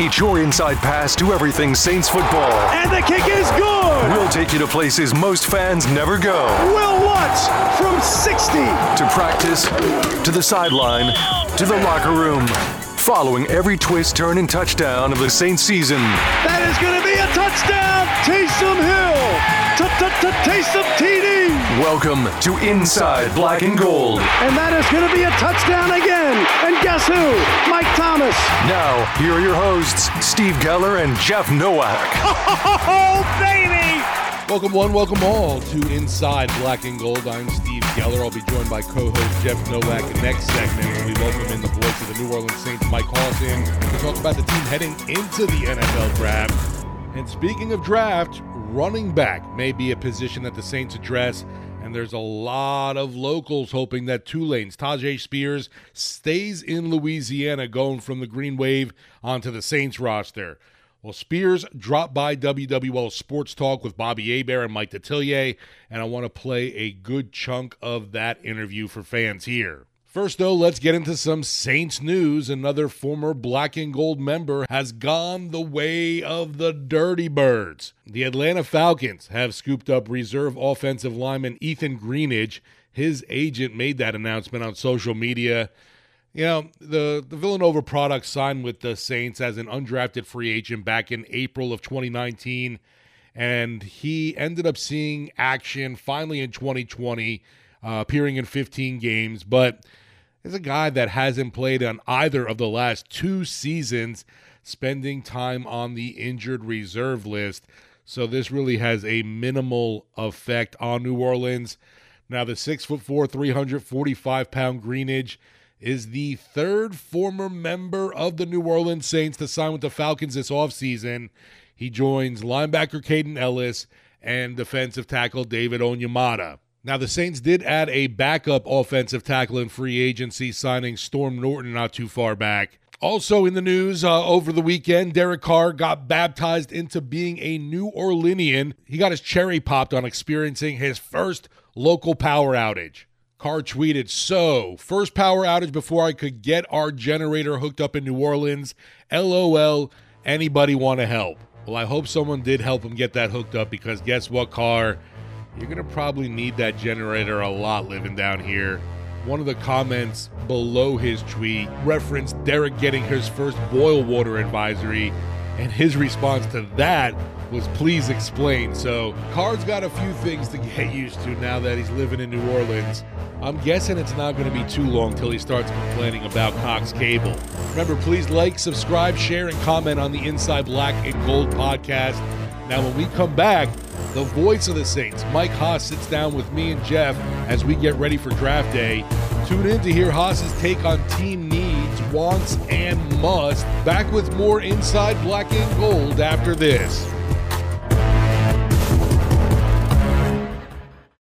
Eat your inside pass to everything Saints football. And the kick is good. We'll take you to places most fans never go. We'll Lutz from 60. To practice, to the sideline, to the locker room. Following every twist, turn, and touchdown of the Saints season. That is going to be a touchdown. Taysom Hill. Taysom TD. Welcome to Inside Black and Gold. And that is going to be a touchdown again. And guess who? Mike Thomas. Now, here are your hosts, Steve Geller and Jeff Nowak. Oh, baby. Welcome one, welcome all to Inside Black and Gold. I'm Steve Geller. I'll be joined by co-host Jeff Nowak. Next segment, we welcome in the voice of the New Orleans Saints, Mike Hawson, to talk about the team heading into the NFL draft. And speaking of draft, running back may be a position that the Saints address. And there's a lot of locals hoping that Tulane's Tyjae Spears stays in Louisiana, going from the Green Wave onto the Saints roster. Well, Spears dropped by WWL Sports Talk with Bobby Hebert and Mike Detillier, and I want to play a good chunk of that interview for fans here. First, though, let's get into some Saints news. Another former Black and Gold member has gone the way of the Dirty Birds. The Atlanta Falcons have scooped up reserve offensive lineman Ethan Greenidge. His agent made that announcement on social media. You know, the, the Villanova product signed with the Saints as an undrafted free agent back in April of 2019. And he ended up seeing action finally in 2020, uh, appearing in 15 games. But is a guy that hasn't played on either of the last two seasons, spending time on the injured reserve list. So this really has a minimal effect on New Orleans. Now, the six foot four, 345 pound Greenidge is the third former member of the New Orleans Saints to sign with the Falcons this offseason. He joins linebacker Kaden Elliss and defensive tackle David Onyemata. Now, the Saints did add a backup offensive tackle in free agency, signing Storm Norton not too far back. Also in the news uh, over the weekend, Derek Carr got baptized into being a New Orleanian. He got his cherry popped on experiencing his first local power outage. Carr tweeted, So, first power outage before I could get our generator hooked up in New Orleans. LOL, anybody want to help? Well, I hope someone did help him get that hooked up because guess what, Carr? You're going to probably need that generator a lot living down here. One of the comments below his tweet referenced Derek getting his first boil water advisory, and his response to that was please explain. So, Carr's got a few things to get used to now that he's living in New Orleans. I'm guessing it's not going to be too long till he starts complaining about Cox Cable. Remember, please like, subscribe, share, and comment on the Inside Black and Gold podcast. Now, when we come back, the voice of the Saints, Mike Hoss, sits down with me and Jeff as we get ready for draft day. Tune in to hear Hoss's take on team needs, wants, and must. Back with more Inside Black and Gold after this.